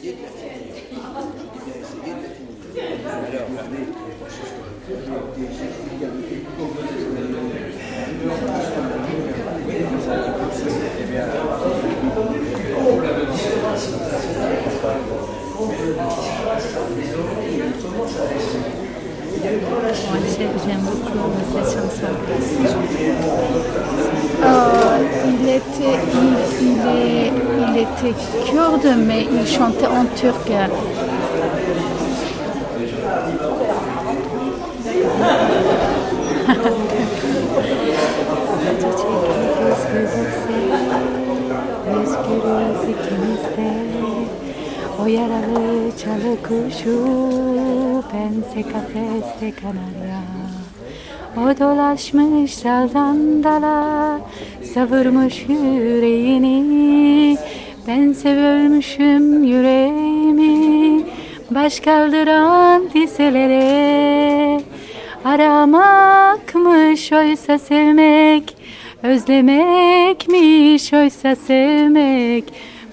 essayer de la finir. Eh bien, essayez de la finir. Alors, J'aime beaucoup cette chanson. Il, était, il, il est- il était kurde, mais il chantait en turc. Pense kafeste kanarya. O dolaşmış daldan dala Savurmuş yüreğini. Bense bölmüşüm yüreğimi Baş kaldıran dizelere. Aramakmış oysa sevmek Özlemekmiş oysa sevmek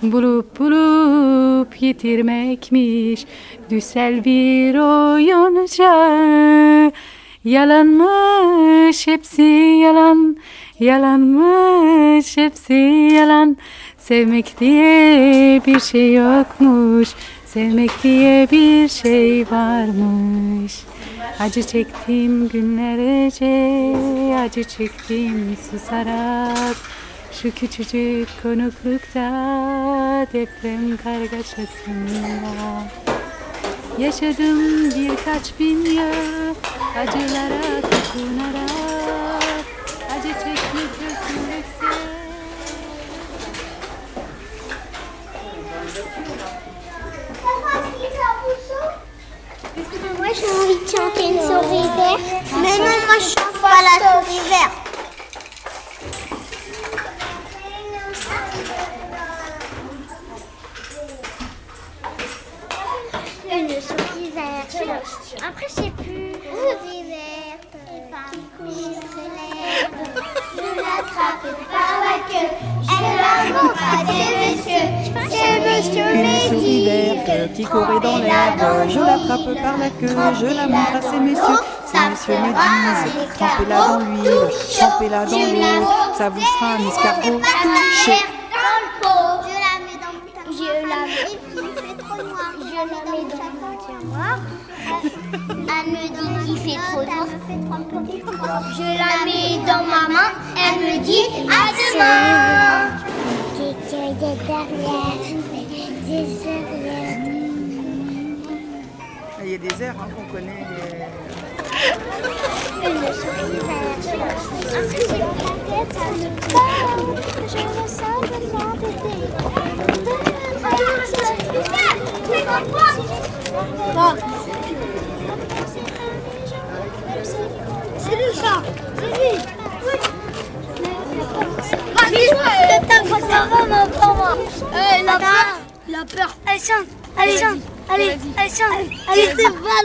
Bulup bulup yitirmekmiş. Düsel bir oyunca. Yalanmış hepsi yalan. Yalanmış hepsi yalan. Sevmek diye bir şey yokmuş. Sevmek diye bir şey varmış. Acı çektim günlerce Acı çektim susarak Şu küçücük konuklukta Deprem kargaşasında Yaşadım birkaç bin yıl Acılara tutunarak Acı çekmek özgürlükse Moi j'ai envie de chanter une souris verte. Mais non, moi je chante pas la souris verte. Après je sais plus. Verte. Qui l'herbe. Je l'attrape par la queue. Je la montre à messieurs. C'est monsieur Une souris Mehdi. verte qui courait dans l'herbe, je l'attrape par la queue, je la montre à ces messieurs. Ces messieurs me disent, trempez-la dans l'huile, trempez-la dans l'eau, ça vous fera un escargot tout chaud. Je la mets dans mon tiroir. Je la mets. Et puis il fait trop noir. Je la mets dans mon tiroir. Elle me dit qu'il fait trop noir. Je la mets dans ma main. Elle me dit à demain. Il y a des airs hein, qu'on connaît. La tête, ça me parle. Je ressens tellement de C'est lui ça C'est lui il a peur Il a peur Allez, chante Allez, chante Allez, allez, chante Allez, c'est pas.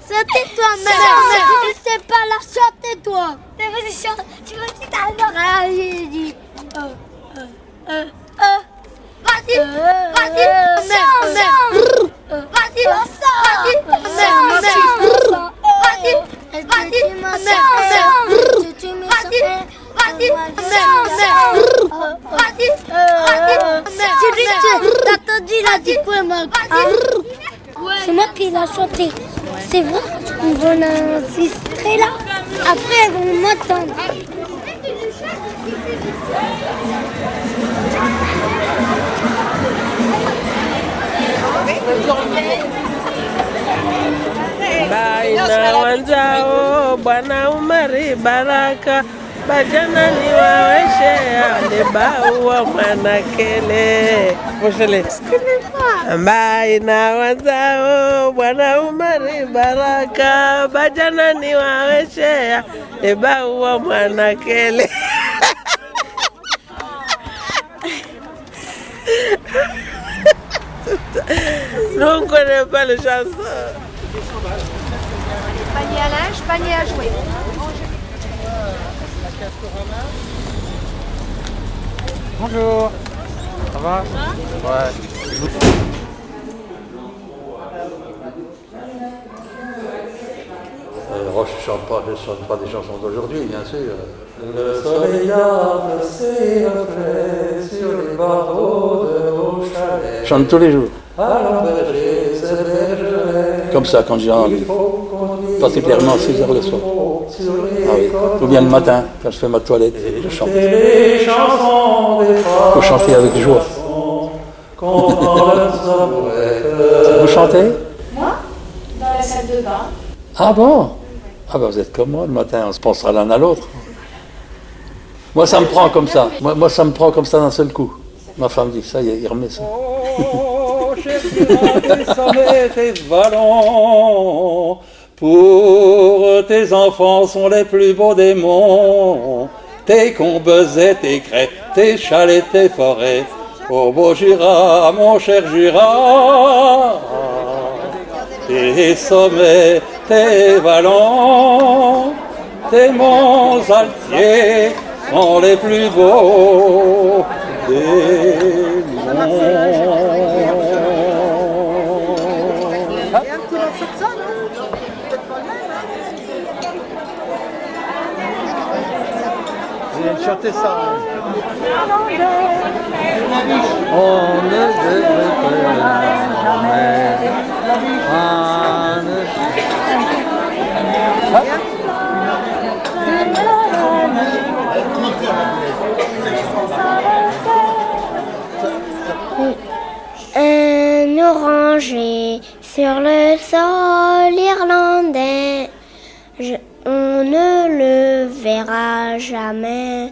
Sautez-toi, C'est Mais vas-y, chante Tu Euh, euh, euh, euh Vas-y, chante, Vas-y, vas-y, C'est moi qui l'a chanté. C'est vrai On va l'enregistrer là. Après, elles vont baina wanzao Bwana Umari Baraka. Bajana ni waweshea lebaua mwanakele. Moshele. Baina wanzao Bwana Umari Baraka. Bajana ni waweshea lebaua mwanakele Nous on connaît pas les chansons. Panier à linge, panier à jouer. Bonjour. Ça va? Ouais. Je ne chante, pas- je chante pas des chansons d'aujourd'hui, bien sûr. Le soleil a ses reflets sur les barreaux de vos chalets. Je chante tous les jours. Comme ça, quand j'ai envie. Il Particulièrement à 6 heures le soir. Ah oui. Ou bien le matin, quand je fais ma toilette, je chante. des Faut chanter avec joie. Vous chantez? Moi, dans la salle de bain. Ah bon? Ah ben vous êtes comme moi, le matin, on se pensera l'un à l'autre. Moi, ça me prend comme ça. Moi, moi, ça me prend comme ça d'un seul coup. Ma femme dit, ça y est, il remet ça. Tes sommets, tes vallons. Pour tes enfants sont les plus beaux des monts. Tes combes et tes crêtes, tes chalets, tes forêts. Ô beau Jura, mon cher Jura. Tes sommets, tes vallons, tes monts altiers sont les plus beaux des Je chanter ça. On ne devrait jamais. On ne- Un oranger sur le sol irlandais. Je- on ne le verra jamais.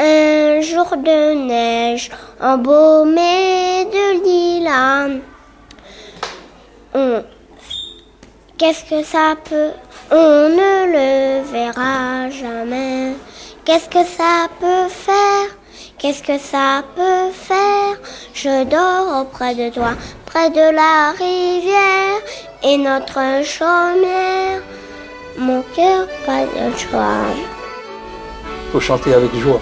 Un jour de neige embaumé de lilas. Qu'est-ce que ça peut On ne le verra jamais. Qu'est-ce que ça peut faire? Qu'est-ce que ça peut faire? Je dors auprès de toi, près de la rivière et notre chaumière. Mon cœur pas de choix. Faut chanter avec joie.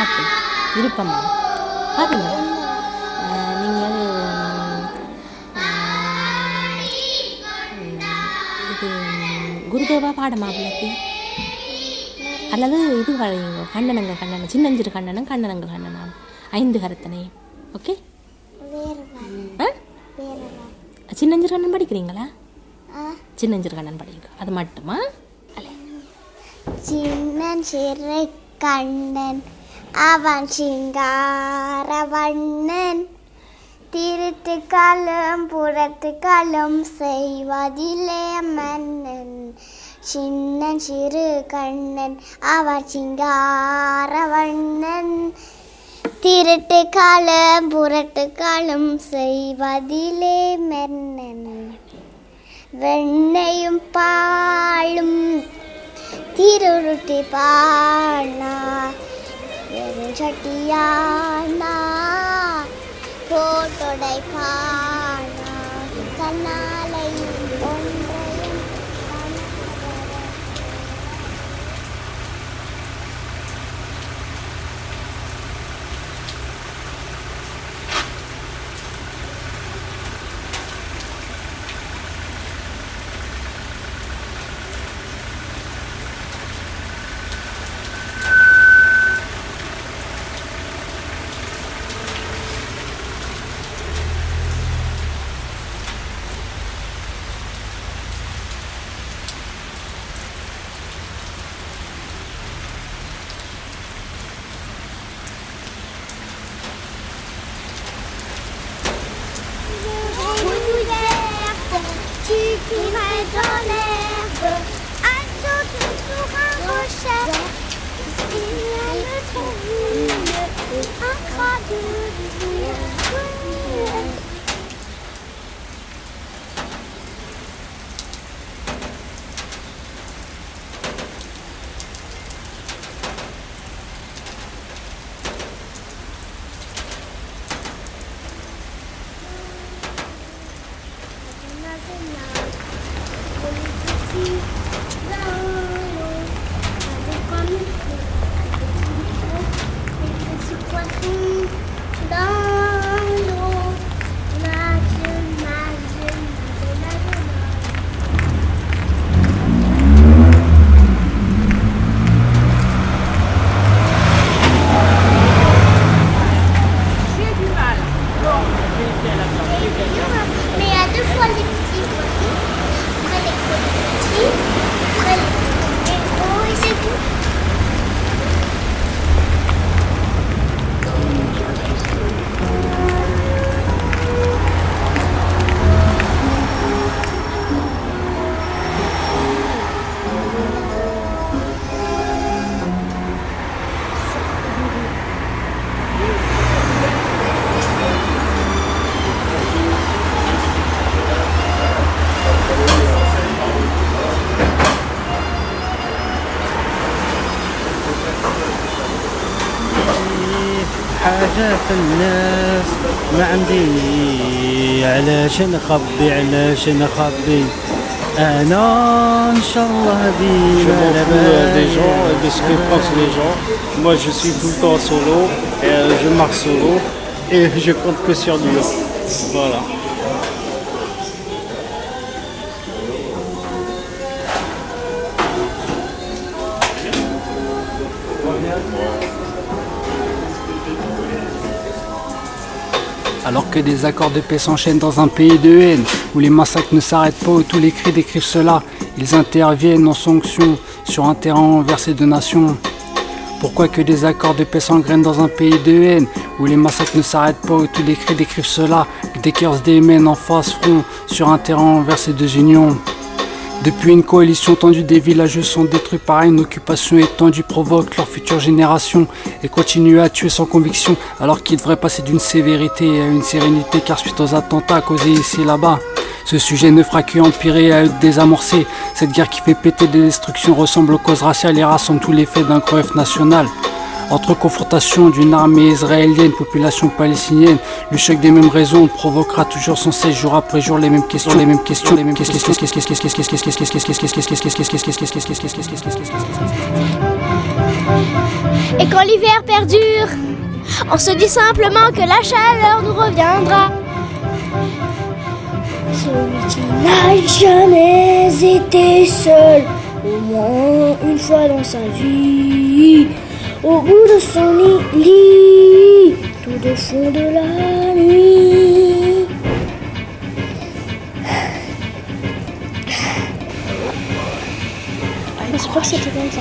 பாட்டு விருப்பமா? பாருங்க நீங்கள் இது குருதேவா பாடமா பிள்ளைக்கு அல்லது இது வரையுங்க கண்ணனங்கள் கண்ணனம் சின்னஞ்சிறு கண்ணனம் கண்ணனங்கள் கண்ணனம் ஐந்து கரத்தனை. ஓகே? ஆ? சின்னஞ்சிறு கண்ணன் படிக்கிறீங்களா? சின்னஞ்சிறு கண்ணன் படிங்க. அது மட்டுமா? சின்னஞ்சிறு கண்ணன். அவன் சிங்காரவண்ணன். திருத்துக்களும் புறத்துக்களும் செய்வதிலே மன்னன். சின்னன் சிறு கண்ணன் அவன் சிங்காரவண்ணன். திருட்டுக்களும் புரட்டுக்களும் செய்வதிலே மன்னன். வெண்ணையும் பாலும் திருருட்டி பாடினார். சட்டியானா போட்டொடை பானா கண்ணா حاجات الناس ما عندي علاش نخبي علاش نخبي انا ان شاء الله Je ديما m'en fous euh, des لاباس gens et de ce que pensent les gens. Moi, je suis tout le temps solo, et euh, je marche solo, et je compte que sur Dieu. Voilà. Que des accords de paix s'enchaînent dans un pays de haine, où les massacres ne s'arrêtent pas, où tous les cris décrivent cela, ils interviennent en sanction sur un terrain envers ces deux nations. Pourquoi que des accords de paix s'engrainent dans un pays de haine, où les massacres ne s'arrêtent pas, où tous les cris décrivent cela, que des cœurs se démènent en face front sur un terrain envers ces deux unions. Depuis une coalition tendue, des villages sont détruits par une occupation étendue provoque leur future génération et continue à tuer sans conviction alors qu'ils devraient passer d'une sévérité à une sérénité car suite aux attentats causés ici et là-bas. Ce sujet ne fera qu'empirer et à désamorcer. Cette guerre qui fait péter des destructions ressemble aux causes raciales et rassemble tous les faits d'un greffe national. Entre confrontation d'une armée israélienne, population palestinienne, le choc des mêmes raisons provoquera toujours sans cesse jour après jour les mêmes questions, les mêmes questions, les mêmes questions. Et quand l'hiver perdure, on se dit simplement que la chaleur nous reviendra. Celui qui n'a jamais été seul, au moins une fois dans sa vie, au bout de son lit, tout au fond de la nuit. Mais je crois que c'était comme ça.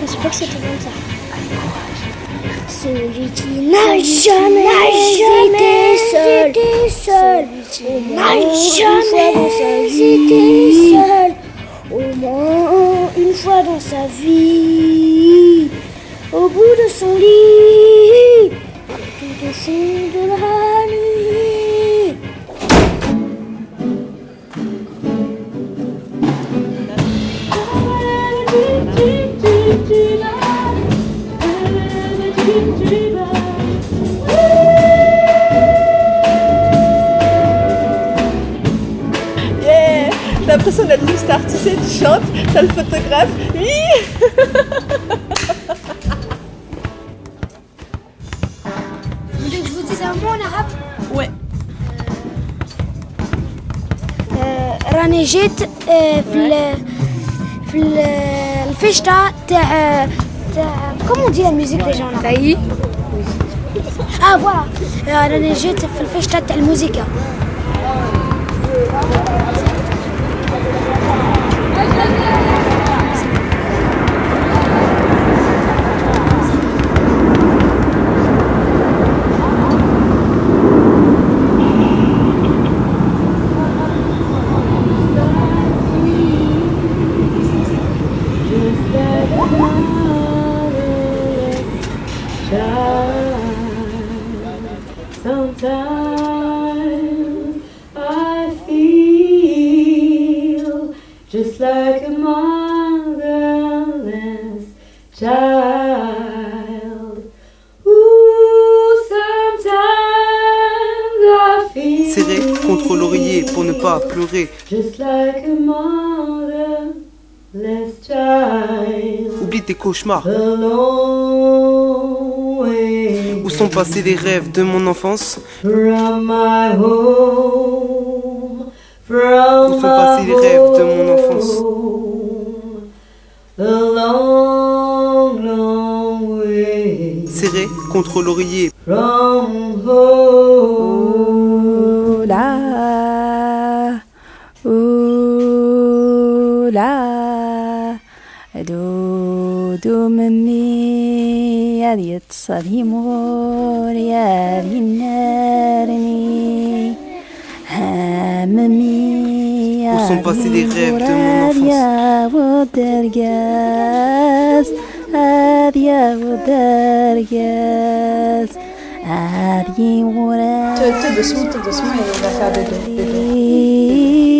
Mais je crois que c'était comme ça. Celui qui n'a jamais, été seul, celui qui n'a jamais été seul, au moins une fois dans sa vie, au bout de son lit, tout au fond de la une star, tu sais, tu chantes, t'as le photographe. Oui Vous voulez que je vous dise un mot en arabe Ouais. راني جيت آه، في ال في ال- الفشتة تاع تاع كومون دي لا ميوزيك ديجا اون تاعي اه فوالا آه، راني جيت في الفشتة تاع الموسيقى Serré contre l'oreiller pour ne pas pleurer. just like a motherless child. Oublie tes cauchemars. Où sont passés les rêves de mon enfance? From my home, Où sont passés les rêves de mon enfance? a long, long way Serré contre l'oreiller. يا Où sont passés les rêves de mon enfance te dessous, te dessous, il va faire des deux.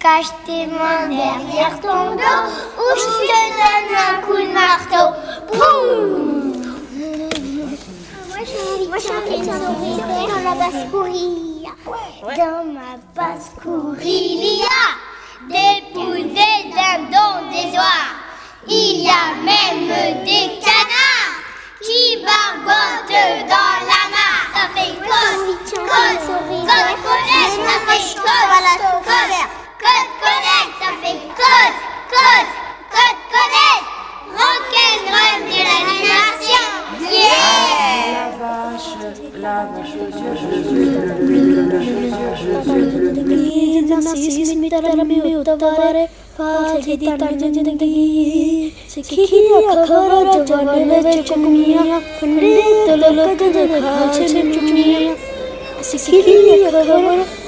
Cache tes mains derrière ton dos ou je te donne un coup de marteau. Boum moi j'ai envie de dans la basse-cour il y a. Dans ma basse-cour il y a des poules, des dindons, des oies. Il y a même des canards qui barbotent dans la mare. Ça fait code, code, connect, ça fait code, connect, ça fait code, code, code, connect. Rock'n'roll de l'animation. Yeah! La vache, la vache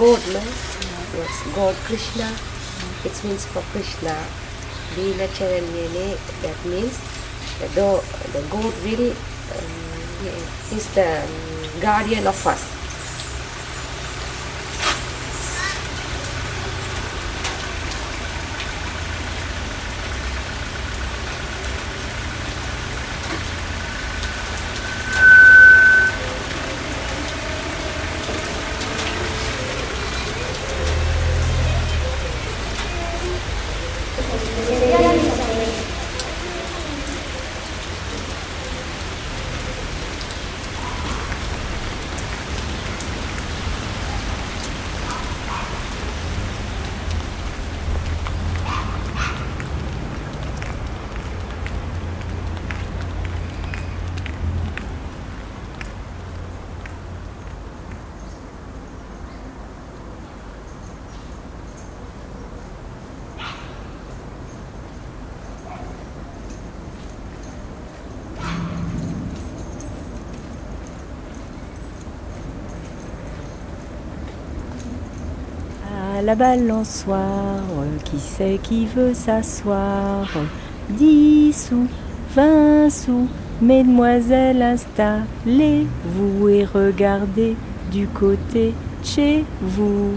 god, no? Yes, God Krishna. It means for Krishna. Vinacharanyane, that means the, do, the god will um, is the um, guardian of us. La balançoire. Qui c'est qui veut s'asseoir? 10 sous, 20 sous, mesdemoiselles, installez-vous et regardez du côté chez vous.